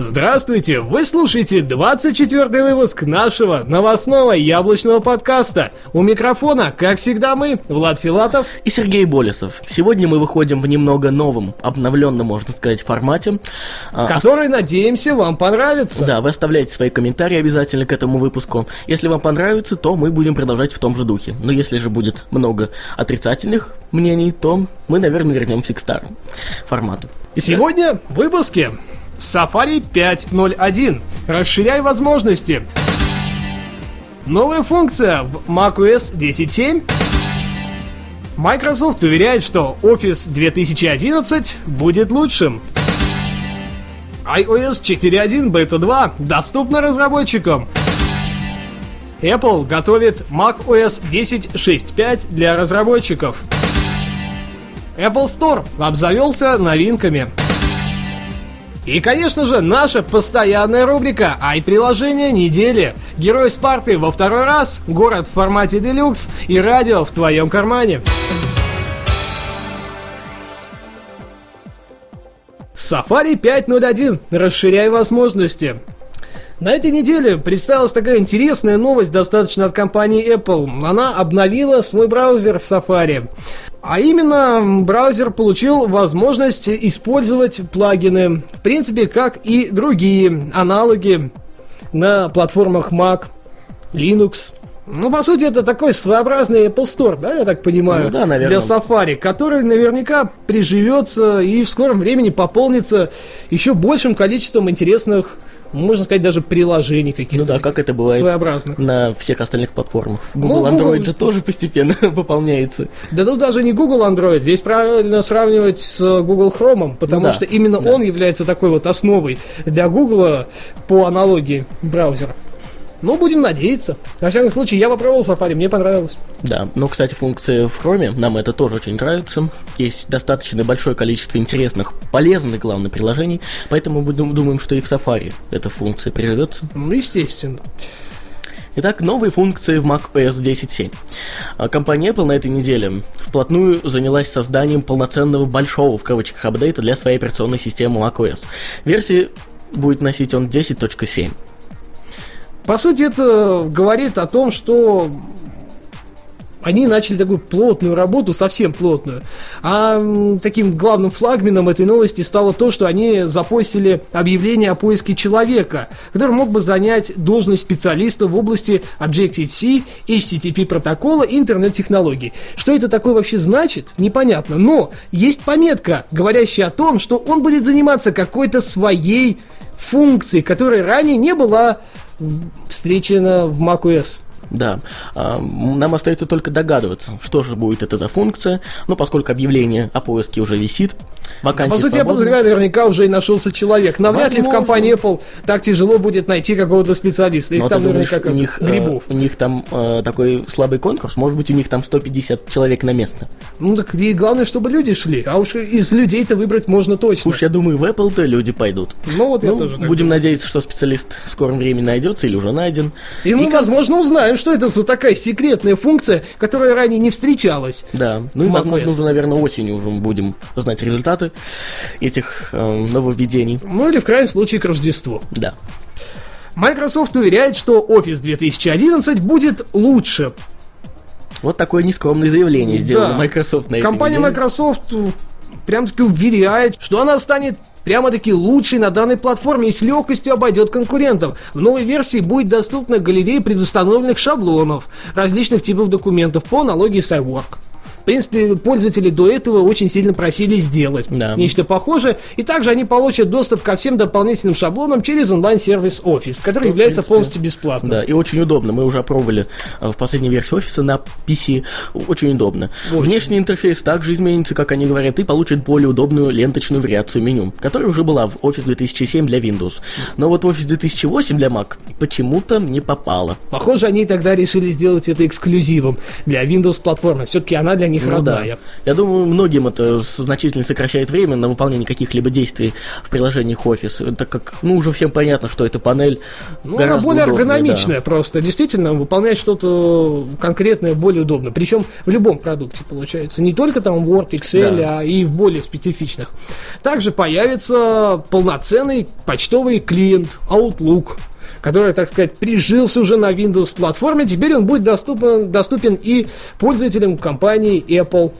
Здравствуйте! Вы слушаете 24 выпуск нашего новостного яблочного подкаста. У микрофона, как всегда, мы, Влад Филатов и Сергей Болесов. Сегодня мы выходим в немного новом, обновленном, можно сказать, формате. А, который, надеемся, вам понравится. Да, вы оставляйте свои комментарии обязательно к этому выпуску. Если вам понравится, то мы будем продолжать в том же духе. Но если же будет много отрицательных мнений, то мы, наверное, вернемся к старому формату. Сегодня в выпуске Safari 5.0.1. Расширяй возможности. Новая функция в macOS 10.7. Microsoft уверяет, что Office 2011 будет лучшим. iOS 4.1 Beta 2 доступна разработчикам. Apple готовит macOS 10.6.5 для разработчиков. Apple Store обзавелся новинками. И, конечно же, наша постоянная рубрика «Ай-приложение недели». Герой Спарты во второй раз, город в формате делюкс и радио в твоем кармане. Safari 5.0.1. Расширяй возможности. На этой неделе представилась такая интересная новость достаточно от компании Apple. Она обновила свой браузер в Safari. А именно, браузер получил возможность использовать плагины, в принципе, как и другие аналоги на платформах Mac, Linux. Ну, по сути, это такой своеобразный Apple Store, да, я так понимаю, ну, да, наверное. для Safari, который наверняка приживется и в скором времени пополнится еще большим количеством интересных можно сказать, даже приложений каких-то. Ну да, как это бывает своеобразных. на всех остальных платформах. Google, ну, Android же тоже постепенно пополняется. Да тут даже не Google Android, здесь правильно сравнивать с Google Chrome, потому да, что именно да. он является такой вот основой для Google по аналогии браузера. Ну, будем надеяться. Во всяком случае, я попробовал Safari, мне понравилось. Да, ну, кстати, функции в Chrome, нам это тоже очень нравится. Есть достаточно большое количество интересных, полезных, главное, приложений, поэтому мы думаем, что и в Safari эта функция приживется. Ну, естественно. Итак, новые функции в macOS 10.7. А компания Apple на этой неделе вплотную занялась созданием полноценного большого, в кавычках, апдейта для своей операционной системы macOS. Версии будет носить он 10.7. По сути, это говорит о том, что они начали такую плотную работу, совсем плотную. А таким главным флагменом этой новости стало то, что они запостили объявление о поиске человека, который мог бы занять должность специалиста в области Objective-C, HTTP протокола и интернет-технологий. Что это такое вообще значит, непонятно. Но есть пометка, говорящая о том, что он будет заниматься какой-то своей функцией, которая ранее не была встречена в macOS. Да, а, нам остается только догадываться, что же будет это за функция, но поскольку объявление о поиске уже висит, вакансия По сути, свободна. я подозреваю, наверняка уже и нашелся человек. Навряд ли в компании Apple так тяжело будет найти какого-то специалиста. Их но там наверняка как у них, грибов. Э, у них там э, такой слабый конкурс, может быть, у них там 150 человек на место. Ну так и главное, чтобы люди шли, а уж из людей-то выбрать можно точно. Уж я думаю, в Apple-то люди пойдут. Ну вот ну, я тоже Будем надеяться, что специалист в скором времени найдется или уже найден. И, и мы, как... возможно, узнаем, что это за такая секретная функция, которая ранее не встречалась. Да, ну и, возможно, уже, наверное, осенью уже будем знать результаты этих э, нововведений. Ну или, в крайнем случае, к Рождеству. Да. Microsoft уверяет, что Office 2011 будет лучше. Вот такое нескромное заявление сделала да. Microsoft на этой Компания неделе. Microsoft прям таки уверяет, что она станет прямо-таки лучший на данной платформе и с легкостью обойдет конкурентов. В новой версии будет доступна галерея предустановленных шаблонов различных типов документов по аналогии с iWork. Принципе, пользователи до этого очень сильно просили сделать Да. нечто похожее. И также они получат доступ ко всем дополнительным шаблонам через онлайн-сервис Office, который Ну, в является принципе, полностью бесплатным. Да, и очень удобно. Мы уже опробовали э, в последней версии офиса на PC. Очень удобно. Очень. Внешний интерфейс также изменится, как они говорят, и получит более удобную ленточную вариацию меню, которая уже была в Office 2007 для Windows. Но вот Office 2008 для Mac почему-то не попала. Похоже, они тогда решили сделать это эксклюзивом для Windows платформы. Все-таки она для них Ну родная. да. Я думаю, многим это значительно сокращает время на выполнение каких-либо действий в приложениях Office, так как, ну, уже всем понятно, что эта панель Ну, она более удобнее, да. эргономичная просто. Действительно, выполнять что-то конкретное более удобно. Причем в любом продукте получается. Не только там Word, Excel, Да. а и в более специфичных. Также появится полноценный почтовый клиент Outlook который, так сказать, прижился уже на Windows платформе. Теперь он будет доступен, доступен и пользователям компании Apple.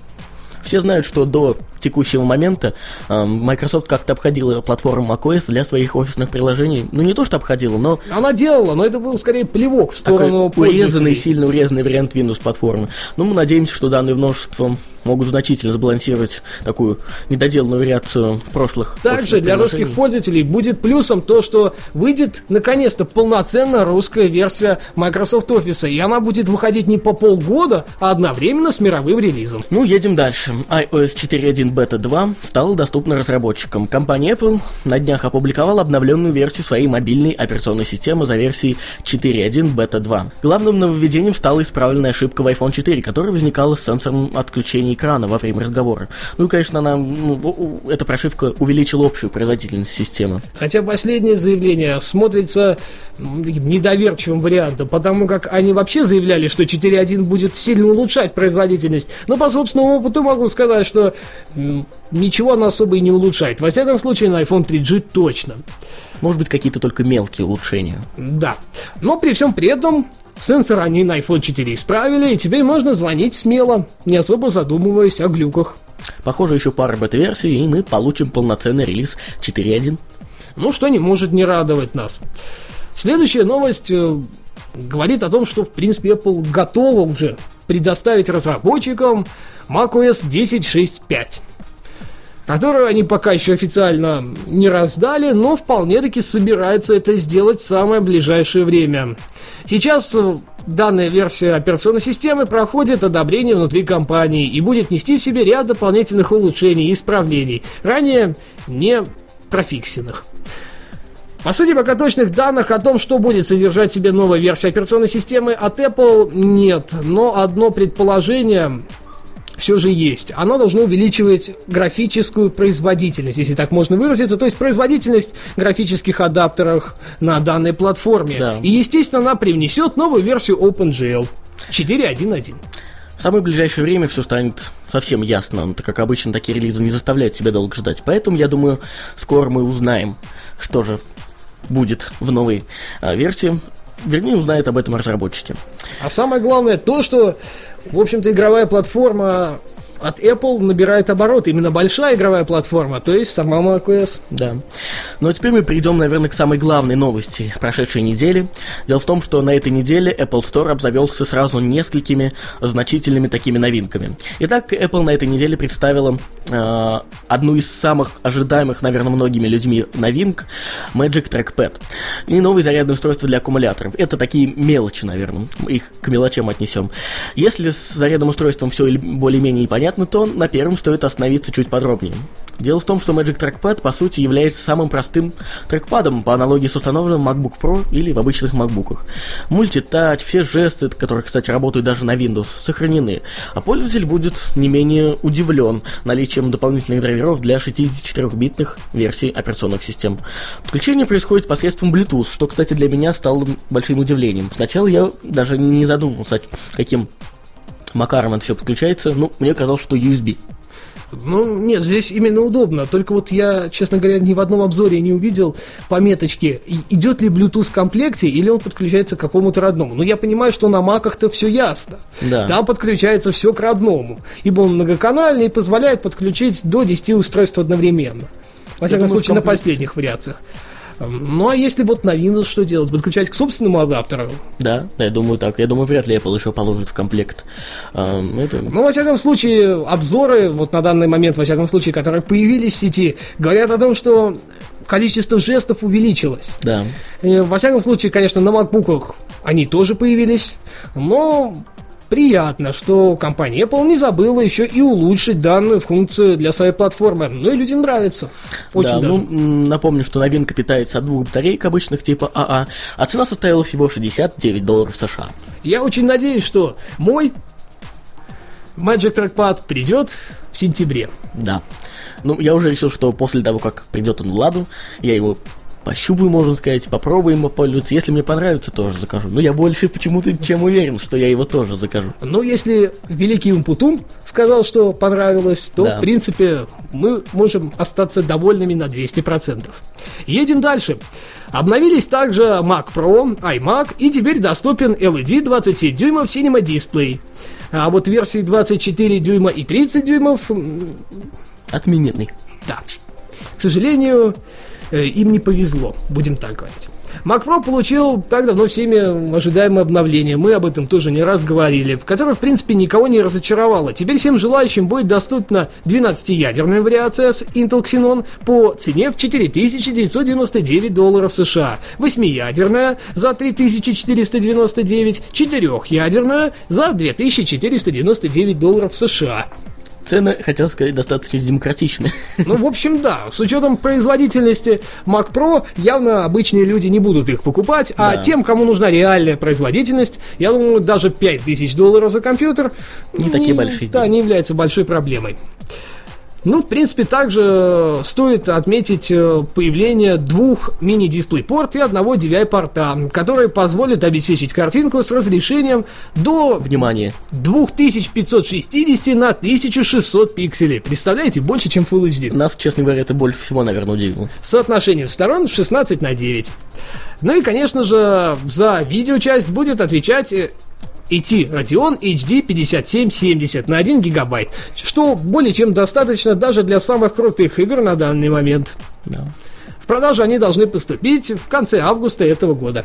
Все знают, что до текущего момента э, Microsoft как-то обходила платформу macOS для своих офисных приложений. Ну, не то, что обходила, но Она делала, но это был скорее плевок в такой сторону урезанный, пользователей. сильно урезанный вариант Windows платформы. Ну, мы надеемся, что данные множества могут значительно сбалансировать такую недоделанную вариацию прошлых Также для русских пользователей будет плюсом то, что выйдет наконец-то полноценная русская версия Microsoft Office, и она будет выходить не по полгода, а одновременно с мировым релизом. Ну, едем дальше. iOS 4.1 Beta 2 стала доступна разработчикам. Компания Apple на днях опубликовала обновленную версию своей мобильной операционной системы за версией 4.1 Beta 2. Главным нововведением стала исправленная ошибка в iPhone 4, которая возникала с сенсором отключения экрана во время разговора. Ну и, конечно, она, ну, эта прошивка увеличила общую производительность системы. Хотя последнее заявление смотрится таким недоверчивым вариантом, потому как они вообще заявляли, что 4.1 будет сильно улучшать производительность. Но по собственному опыту могу сказать, что ничего она особо и не улучшает. Во всяком случае, на iPhone 3G точно. Может быть, какие-то только мелкие улучшения. Да. Но при всем при этом сенсор они на iPhone 4 исправили, и теперь можно звонить смело, не особо задумываясь о глюках. Похоже, еще пара бета-версий, и мы получим полноценный релиз 4.1. Ну, что не может не радовать нас. Следующая новость э, говорит о том, что, в принципе, Apple готова уже предоставить разработчикам macOS 10.6.5 которую они пока еще официально не раздали, но вполне-таки собирается это сделать в самое ближайшее время. Сейчас э, данная версия операционной системы проходит одобрение внутри компании и будет нести в себе ряд дополнительных улучшений и исправлений, ранее не профиксенных. По сути, пока точных данных о том, что будет содержать в себе новая версия операционной системы от Apple, нет. Но одно предположение все же есть. Оно должно увеличивать графическую производительность, если так можно выразиться, то есть производительность графических адаптеров на данной платформе. Да. И, естественно, она привнесет новую версию OpenGL 4.1.1. В самое ближайшее время все станет совсем ясно, так как обычно такие релизы не заставляют себя долго ждать. Поэтому, я думаю, скоро мы узнаем, что же будет в новой а, версии. Вернее, узнают об этом разработчики. А самое главное то, что, в общем-то, игровая платформа от Apple набирает обороты. Именно большая игровая платформа, то есть сама macOS. Да. Ну а теперь мы перейдем, наверное, к самой главной новости прошедшей недели. Дело в том, что на этой неделе Apple Store обзавелся сразу несколькими значительными такими новинками. Итак, Apple на этой неделе представила э, одну из самых ожидаемых, наверное, многими людьми новинок Magic Trackpad. И новое зарядное устройство для аккумуляторов. Это такие мелочи, наверное. Их к мелочам отнесем. Если с зарядным устройством все более-менее непонятно, то на первом стоит остановиться чуть подробнее. Дело в том, что Magic Trackpad по сути является самым простым трекпадом по аналогии с установленным MacBook Pro или в обычных MacBook'ах. Мультитач, все жесты, которые, кстати, работают даже на Windows, сохранены. А пользователь будет не менее удивлен наличием дополнительных драйверов для 64-битных версий операционных систем. Подключение происходит посредством Bluetooth, что, кстати, для меня стало большим удивлением. Сначала я даже не задумывался, каким макаром это все подключается. Ну, мне казалось, что USB. Ну, нет, здесь именно удобно. Только вот я, честно говоря, ни в одном обзоре не увидел пометочки, идет ли Bluetooth в комплекте или он подключается к какому-то родному. Но я понимаю, что на маках-то все ясно. Да. Там подключается все к родному. Ибо он многоканальный и позволяет подключить до 10 устройств одновременно. Во всяком думаю, случае, на последних вариациях. Ну а если вот на Windows что делать? Подключать к собственному адаптеру? Да, я думаю так. Я думаю, вряд ли Apple еще положит в комплект. это... Ну, во всяком случае, обзоры, вот на данный момент, во всяком случае, которые появились в сети, говорят о том, что количество жестов увеличилось. Да. Э, Во всяком случае, конечно, на макбуках они тоже появились, но приятно, что компания Apple не забыла еще и улучшить данную функцию для своей платформы. Ну и людям нравится. Очень да, даже. ну, напомню, что новинка питается от двух батареек обычных типа АА, а цена составила всего 69 долларов США. Я очень надеюсь, что мой Magic Trackpad придет в сентябре. Да. Ну, я уже решил, что после того, как придет он в ладу, я его пощупаю, можно сказать, попробуем попользоваться. Если мне понравится, тоже закажу. Но я больше почему-то чем уверен, что я его тоже закажу. Но если великий Умпутун сказал, что понравилось, то, Да. в принципе, мы можем остаться довольными на 200%. Едем дальше. Обновились также Mac Pro, iMac, и теперь доступен LED 27 дюймов Cinema Display. А вот версии 24 дюйма и 30 дюймов, Отмененный. да, к сожалению, э, им не повезло, будем так говорить. Mac Pro получил так давно всеми ожидаемое обновление, мы об этом тоже не раз говорили, в которое, в принципе, никого не разочаровало. Теперь всем желающим будет доступна 12-ядерная вариация с Intel Xenon по цене в 4999 долларов США, 8-ядерная за 3499, 4-ядерная за 2499 долларов США. Цены, хотел сказать, достаточно демократичны. Ну, в общем, да. С учетом производительности Mac Pro, явно обычные люди не будут их покупать, а Да. тем, кому нужна реальная производительность, я думаю, даже 5000 долларов за компьютер Не такие большие Да, деньги. не является большой проблемой. Ну, в принципе, также стоит отметить э, появление двух мини-дисплей-порт и одного DVI-порта, которые позволят обеспечить картинку с разрешением до Внимание. 2560 на 1600 пикселей. Представляете, больше, чем Full HD. Нас, честно говоря, это больше всего, наверное, удивило. С соотношением сторон 16 на 9. Ну и, конечно же, за видеочасть будет отвечать э, идти Radeon HD 5770 на 1 гигабайт, что более чем достаточно даже для самых крутых игр на данный момент. Да. В продажу они должны поступить в конце августа этого года.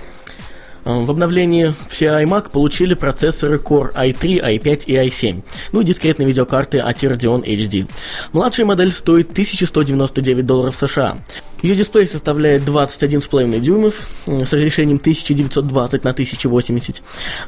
Э, В обновлении все iMac получили процессоры Core i3, i5 и i7, ну и дискретные видеокарты AT Radeon HD. Младшая модель стоит 1199 долларов США. Ее дисплей составляет 21,5 дюймов э, с разрешением 1920 на 1080.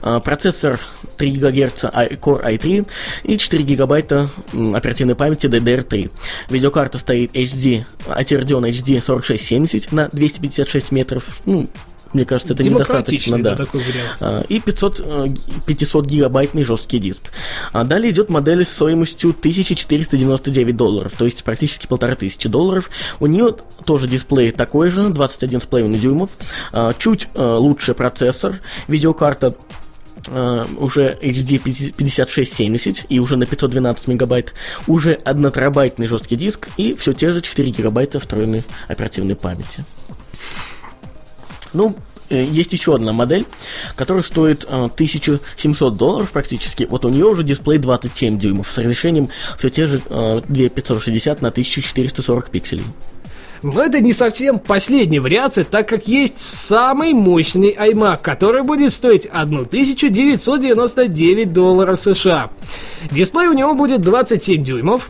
Э, Процессор 3 ГГц i- Core i3 и 4 гигабайта м, оперативной памяти DDR3. Видеокарта стоит HD, AT Radeon HD 4670 на 256 метров. Ну, мне кажется, это недостаточно, да. такой вариант. А, И 500, э, г- 500 гигабайтный жесткий диск. А далее идет модель с стоимостью 1499 долларов, то есть практически полторы тысячи долларов. У нее тоже дисплей такой же, 21,5 дюймов, а, чуть э, лучше процессор, видеокарта э, уже HD 5670 и уже на 512 мегабайт, уже 1 терабайтный жесткий диск и все те же 4 гигабайта встроенной оперативной памяти. Ну, э, есть еще одна модель, которая стоит э, 1700 долларов практически. Вот у нее уже дисплей 27 дюймов с разрешением все те же э, 2560 на 1440 пикселей. Но это не совсем последняя вариация, так как есть самый мощный iMac, который будет стоить 1999 долларов США. Дисплей у него будет 27 дюймов,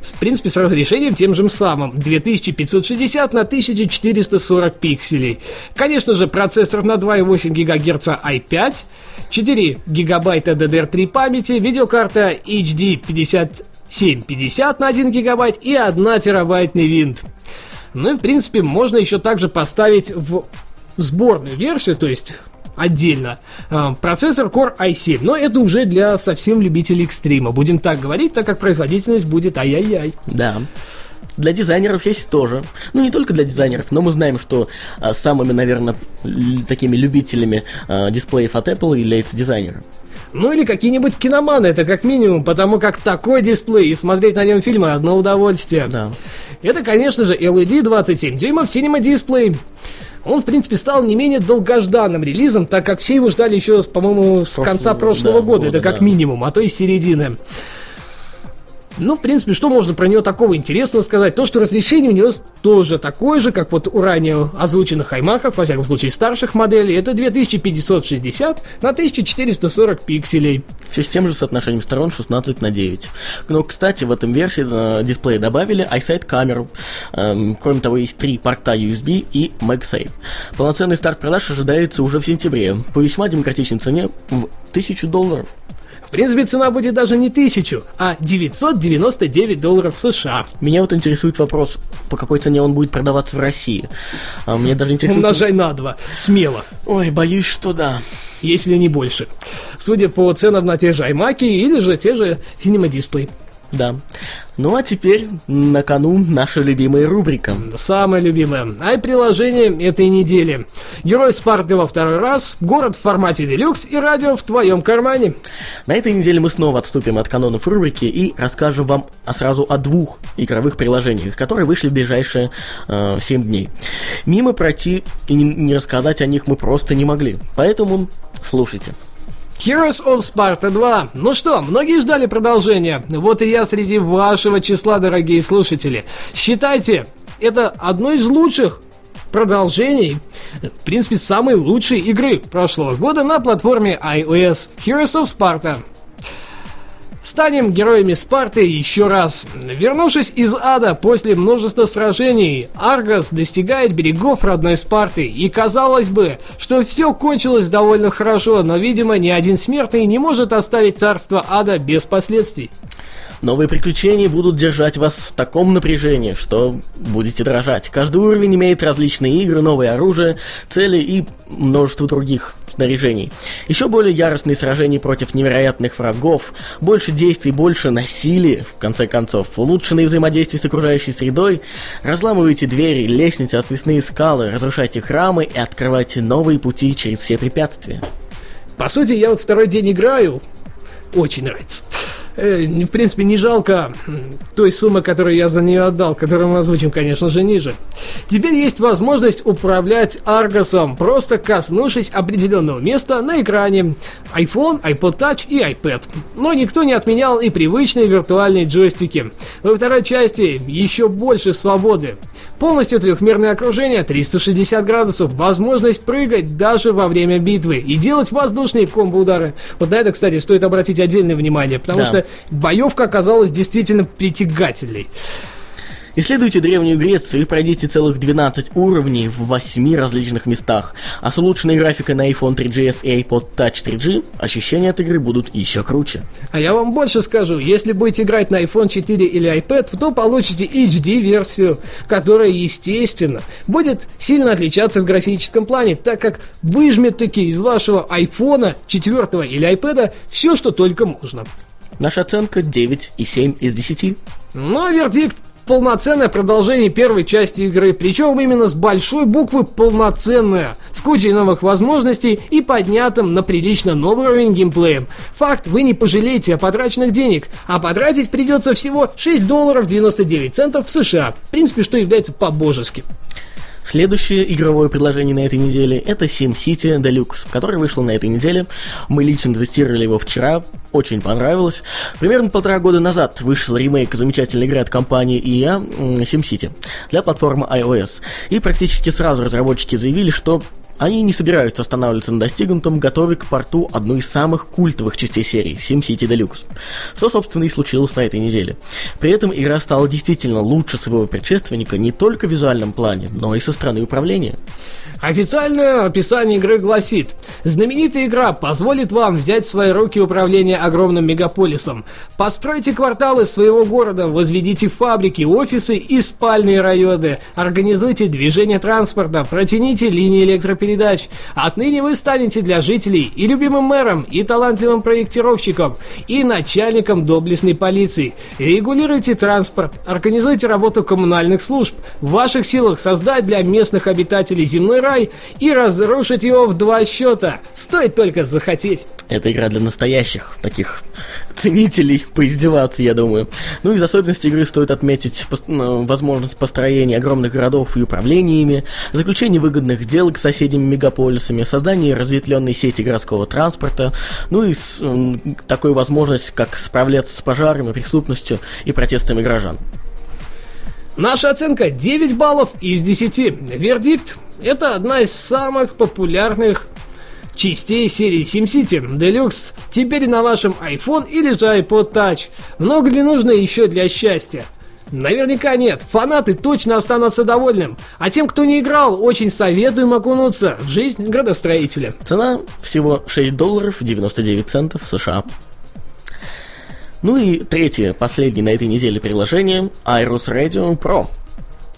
в принципе, с разрешением тем же самым 2560 на 1440 пикселей. Конечно же, процессор на 2,8 ГГц i5, 4 гигабайта DDR3 памяти, видеокарта HD 5750 на 1 гигабайт и 1 терабайтный винт. Ну и, в принципе, можно еще также поставить в сборную версию, то есть отдельно, э, процессор Core i7. Но это уже для совсем любителей экстрима. Будем так говорить, так как производительность будет ай-яй-яй. Да. Для дизайнеров есть тоже. Ну, не только для дизайнеров, но мы знаем, что а, самыми, наверное, такими любителями а, дисплеев от Apple являются дизайнеры. Ну или какие-нибудь киноманы, это как минимум, потому как такой дисплей и смотреть на нем фильмы одно удовольствие. Да. Это, конечно же, LED 27 дюймов Cinema Display. Он, в принципе, стал не менее долгожданным релизом, так как все его ждали еще, по-моему, с Прошлого, конца прошлого да, года, года, это как да. минимум, а то и середины. Ну, в принципе, что можно про нее такого интересного сказать? То, что разрешение у нее тоже такое же, как вот у ранее озвученных iMac, во всяком случае старших моделей. Это 2560 на 1440 пикселей. Все с тем же соотношением сторон 16 на 9. Но, кстати, в этом версии на дисплее добавили iSight камеру. Эм, кроме того, есть три порта USB и MagSafe. Полноценный старт продаж ожидается уже в сентябре по весьма демократичной цене в 1000 долларов. В принципе, цена будет даже не тысячу, а 999 долларов США. Меня вот интересует вопрос, по какой цене он будет продаваться в России. А мне даже интересует... Умножай на два, смело. Ой, боюсь, что да. Если не больше. Судя по ценам на те же iMac или же те же Cinema Display. Да. Ну а теперь на кону наша любимая рубрика. Самая любимая. Ай-приложение этой недели. Герой Спарты во второй раз, город в формате делюкс и радио в твоем кармане. На этой неделе мы снова отступим от канонов рубрики и расскажем вам сразу о двух игровых приложениях, которые вышли в ближайшие э, 7 дней. Мимо пройти и не, не рассказать о них мы просто не могли. Поэтому слушайте. Heroes of Sparta 2. Ну что, многие ждали продолжения. Вот и я среди вашего числа, дорогие слушатели. Считайте, это одно из лучших продолжений, в принципе, самой лучшей игры прошлого года на платформе iOS Heroes of Sparta. Станем героями Спарты еще раз. Вернувшись из ада после множества сражений, Аргос достигает берегов родной Спарты. И казалось бы, что все кончилось довольно хорошо, но, видимо, ни один смертный не может оставить царство ада без последствий. Новые приключения будут держать вас в таком напряжении, что будете дрожать. Каждый уровень имеет различные игры, новые оружия, цели и множество других снаряжений. Еще более яростные сражения против невероятных врагов, больше действий, больше насилия, в конце концов, улучшенные взаимодействия с окружающей средой, разламывайте двери, лестницы, отвесные скалы, разрушайте храмы и открывайте новые пути через все препятствия. По сути, я вот второй день играю, очень нравится. Э, в принципе, не жалко той суммы, которую я за нее отдал, которую мы озвучим, конечно же, ниже. Теперь есть возможность управлять Аргосом, просто коснувшись определенного места на экране. iPhone, iPod Touch и iPad. Но никто не отменял и привычные виртуальные джойстики. Во второй части еще больше свободы. Полностью трехмерное окружение, 360 градусов, возможность прыгать даже во время битвы и делать воздушные комбо-удары. Вот на это, кстати, стоит обратить отдельное внимание, потому Да. что боевка оказалась действительно притягательной. Исследуйте Древнюю Грецию и пройдите целых 12 уровней в 8 различных местах. А с улучшенной графикой на iPhone 3GS и iPod Touch 3G ощущения от игры будут еще круче. А я вам больше скажу, если будете играть на iPhone 4 или iPad, то получите HD-версию, которая, естественно, будет сильно отличаться в графическом плане, так как выжмет таки из вашего iPhone 4 или iPad все, что только можно. Наша оценка 9,7 из 10. Ну а вердикт полноценное продолжение первой части игры, причем именно с большой буквы полноценное, с кучей новых возможностей и поднятым на прилично новый уровень геймплеем. Факт, вы не пожалеете о потраченных денег, а потратить придется всего 6 долларов 99 центов в США, в принципе, что является по-божески. Следующее игровое предложение на этой неделе это SimCity Deluxe, который вышел на этой неделе. Мы лично тестировали его вчера, очень понравилось. Примерно полтора года назад вышел ремейк замечательной игры от компании EA SimCity для платформы iOS. И практически сразу разработчики заявили, что они не собираются останавливаться на достигнутом, готовя к порту одну из самых культовых частей серии SimCity Deluxe, что, собственно, и случилось на этой неделе. При этом игра стала действительно лучше своего предшественника не только в визуальном плане, но и со стороны управления. Официальное описание игры гласит Знаменитая игра позволит вам взять в свои руки управление огромным мегаполисом. Постройте кварталы своего города, возведите фабрики, офисы и спальные районы. Организуйте движение транспорта, протяните линии электропередач. Отныне вы станете для жителей и любимым мэром, и талантливым проектировщиком, и начальником доблестной полиции. Регулируйте транспорт, организуйте работу коммунальных служб. В ваших силах создать для местных обитателей земной рай и разрушить его в два счета. Стоит только захотеть. Это игра для настоящих, таких ценителей поиздеваться, я думаю. Ну, из особенностей игры стоит отметить пос- ну, возможность построения огромных городов и управления ими, заключение выгодных сделок с соседними мегаполисами, создание разветвленной сети городского транспорта, ну и с, такой возможность, как справляться с пожарами, преступностью и протестами граждан. Наша оценка 9 баллов из 10. Вердикт – это одна из самых популярных частей серии SimCity Deluxe теперь на вашем iPhone или же iPod Touch. Много ли нужно еще для счастья? Наверняка нет. Фанаты точно останутся довольным. А тем, кто не играл, очень советуем окунуться в жизнь градостроителя. Цена всего 6 долларов 99 центов США. Ну и третье, последнее на этой неделе приложение Iris Radio Pro.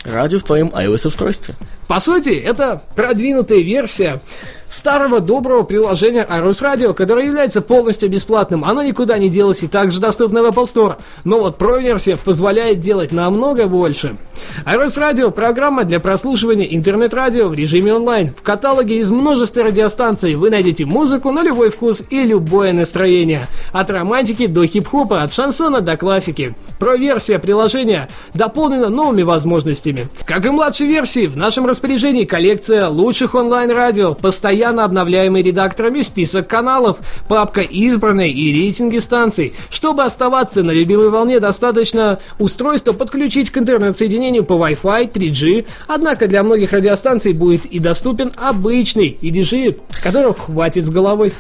Радио в твоем iOS-устройстве. По сути, это продвинутая версия старого доброго приложения iRus Radio, которое является полностью бесплатным. Оно никуда не делось и также доступно в Apple Store. Но вот Pro-версия позволяет делать намного больше. iRus Radio – программа для прослушивания интернет-радио в режиме онлайн. В каталоге из множества радиостанций вы найдете музыку на любой вкус и любое настроение. От романтики до хип-хопа, от шансона до классики. Pro-версия приложения дополнена новыми возможностями. Как и младшей версии, в нашем распоряжении коллекция лучших онлайн-радио, постоянно обновляемый редакторами список каналов, папка избранной и рейтинги станций. Чтобы оставаться на любимой волне, достаточно устройство подключить к интернет-соединению по Wi-Fi 3G, однако для многих радиостанций будет и доступен обычный EDG, которого хватит с головой.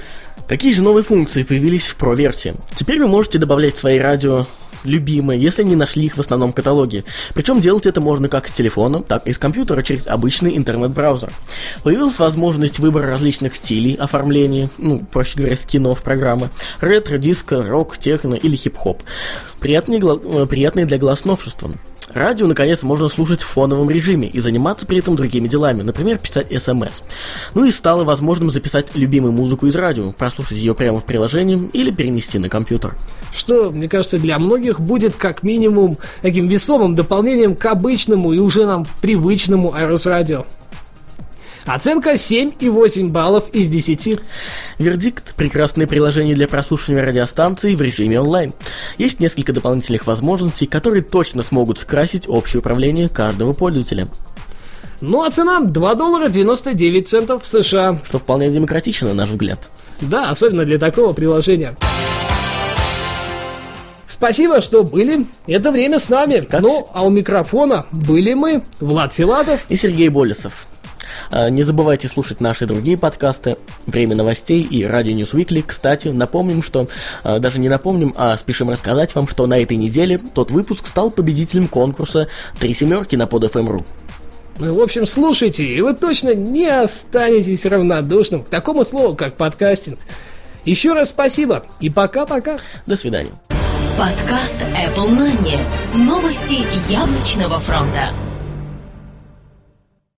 Какие же новые функции появились в Pro-версии? Теперь вы можете добавлять свои радио любимые, если не нашли их в основном каталоге. Причем делать это можно как с телефона, так и с компьютера через обычный интернет-браузер. Появилась возможность выбора различных стилей оформления, ну, проще говоря, скинов программы, ретро, диско, рок, техно или хип-хоп. Приятные, э, приятные для глаз новшества. Радио, наконец, можно слушать в фоновом режиме и заниматься при этом другими делами, например, писать смс. Ну и стало возможным записать любимую музыку из радио, прослушать ее прямо в приложении или перенести на компьютер. Что, мне кажется, для многих будет как минимум таким весомым дополнением к обычному и уже нам привычному Айрус Радио. Оценка 7,8 баллов из 10. Вердикт – прекрасное приложение для прослушивания радиостанций в режиме онлайн. Есть несколько дополнительных возможностей, которые точно смогут скрасить общее управление каждого пользователя. Ну а цена 2 доллара 99 центов в США. Что вполне демократично, на наш взгляд. Да, особенно для такого приложения. Спасибо, что были это время с нами. Как... Ну, а у микрофона были мы, Влад Филатов и Сергей Болесов. А, не забывайте слушать наши другие подкасты «Время новостей» и «Радио News Weekly». Кстати, напомним, что... А, даже не напомним, а спешим рассказать вам, что на этой неделе тот выпуск стал победителем конкурса «Три семерки» на podfm.ru. Ну, в общем, слушайте, и вы точно не останетесь равнодушным к такому слову, как подкастинг. Еще раз спасибо и пока-пока. До свидания. Подкаст Apple Money. Новости яблочного фронта.